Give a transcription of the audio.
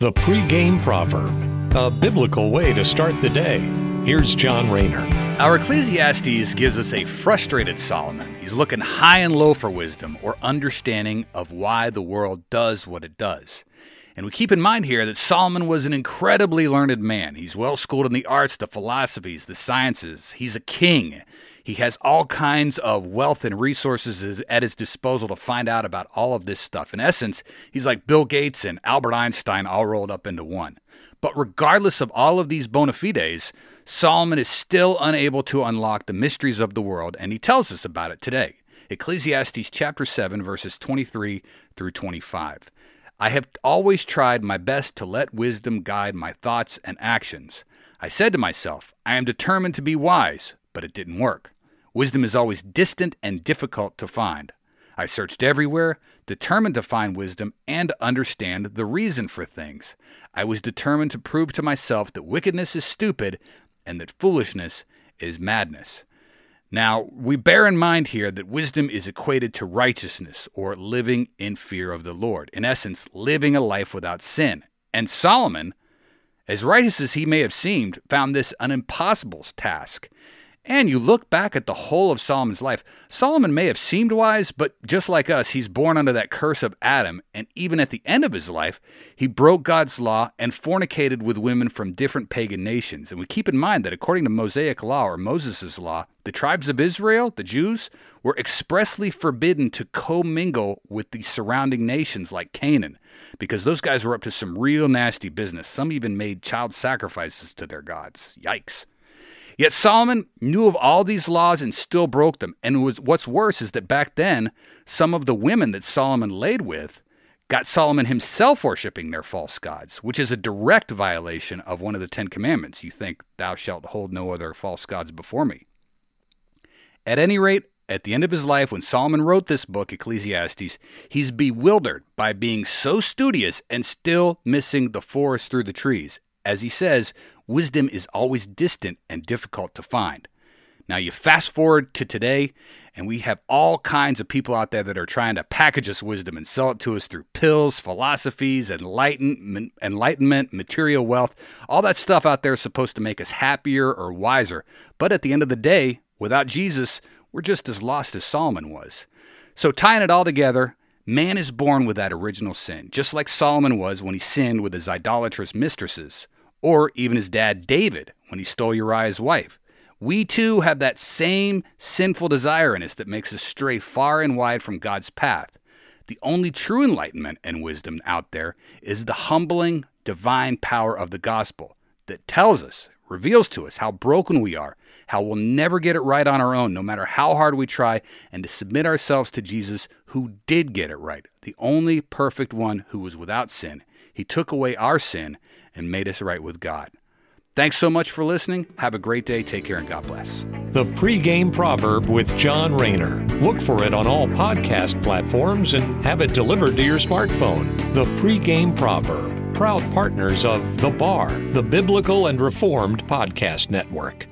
The pregame proverb, a biblical way to start the day. Here's John Rayner. Our Ecclesiastes gives us a frustrated Solomon. He's looking high and low for wisdom or understanding of why the world does what it does. And we keep in mind here that Solomon was an incredibly learned man. He's well schooled in the arts, the philosophies, the sciences. He's a king. He has all kinds of wealth and resources at his disposal to find out about all of this stuff. In essence, he's like Bill Gates and Albert Einstein all rolled up into one. But regardless of all of these bona fides, Solomon is still unable to unlock the mysteries of the world, and he tells us about it today. Ecclesiastes chapter 7, verses 23 through 25. I have always tried my best to let wisdom guide my thoughts and actions. I said to myself, I am determined to be wise, but it didn't work. Wisdom is always distant and difficult to find. I searched everywhere, determined to find wisdom and understand the reason for things. I was determined to prove to myself that wickedness is stupid and that foolishness is madness. Now, we bear in mind here that wisdom is equated to righteousness or living in fear of the Lord. In essence, living a life without sin. And Solomon, as righteous as he may have seemed, found this an impossible task. And you look back at the whole of Solomon's life, Solomon may have seemed wise, but just like us, he's born under that curse of Adam. And even at the end of his life, he broke God's law and fornicated with women from different pagan nations. And we keep in mind that according to Mosaic law or Moses' law, the tribes of Israel, the Jews, were expressly forbidden to commingle with the surrounding nations like Canaan, because those guys were up to some real nasty business. Some even made child sacrifices to their gods. Yikes. Yet Solomon knew of all these laws and still broke them. And was, what's worse is that back then, some of the women that Solomon laid with got Solomon himself worshiping their false gods, which is a direct violation of one of the Ten Commandments. You think, Thou shalt hold no other false gods before me. At any rate, at the end of his life, when Solomon wrote this book, Ecclesiastes, he's bewildered by being so studious and still missing the forest through the trees. As he says, wisdom is always distant and difficult to find. Now, you fast forward to today, and we have all kinds of people out there that are trying to package us wisdom and sell it to us through pills, philosophies, enlightenment, enlightenment, material wealth. All that stuff out there is supposed to make us happier or wiser. But at the end of the day, without Jesus, we're just as lost as Solomon was. So, tying it all together, man is born with that original sin, just like Solomon was when he sinned with his idolatrous mistresses or even his dad David when he stole Uriah's wife. We too have that same sinful desire in us that makes us stray far and wide from God's path. The only true enlightenment and wisdom out there is the humbling, divine power of the gospel that tells us, reveals to us how broken we are, how we'll never get it right on our own, no matter how hard we try, and to submit ourselves to Jesus, who did get it right, the only perfect one who was without sin. He took away our sin and made us right with God. Thanks so much for listening. Have a great day. Take care and God bless. The pregame proverb with John Rayner. Look for it on all podcast platforms and have it delivered to your smartphone. The pregame proverb, proud partners of The Bar, the Biblical and Reformed Podcast Network.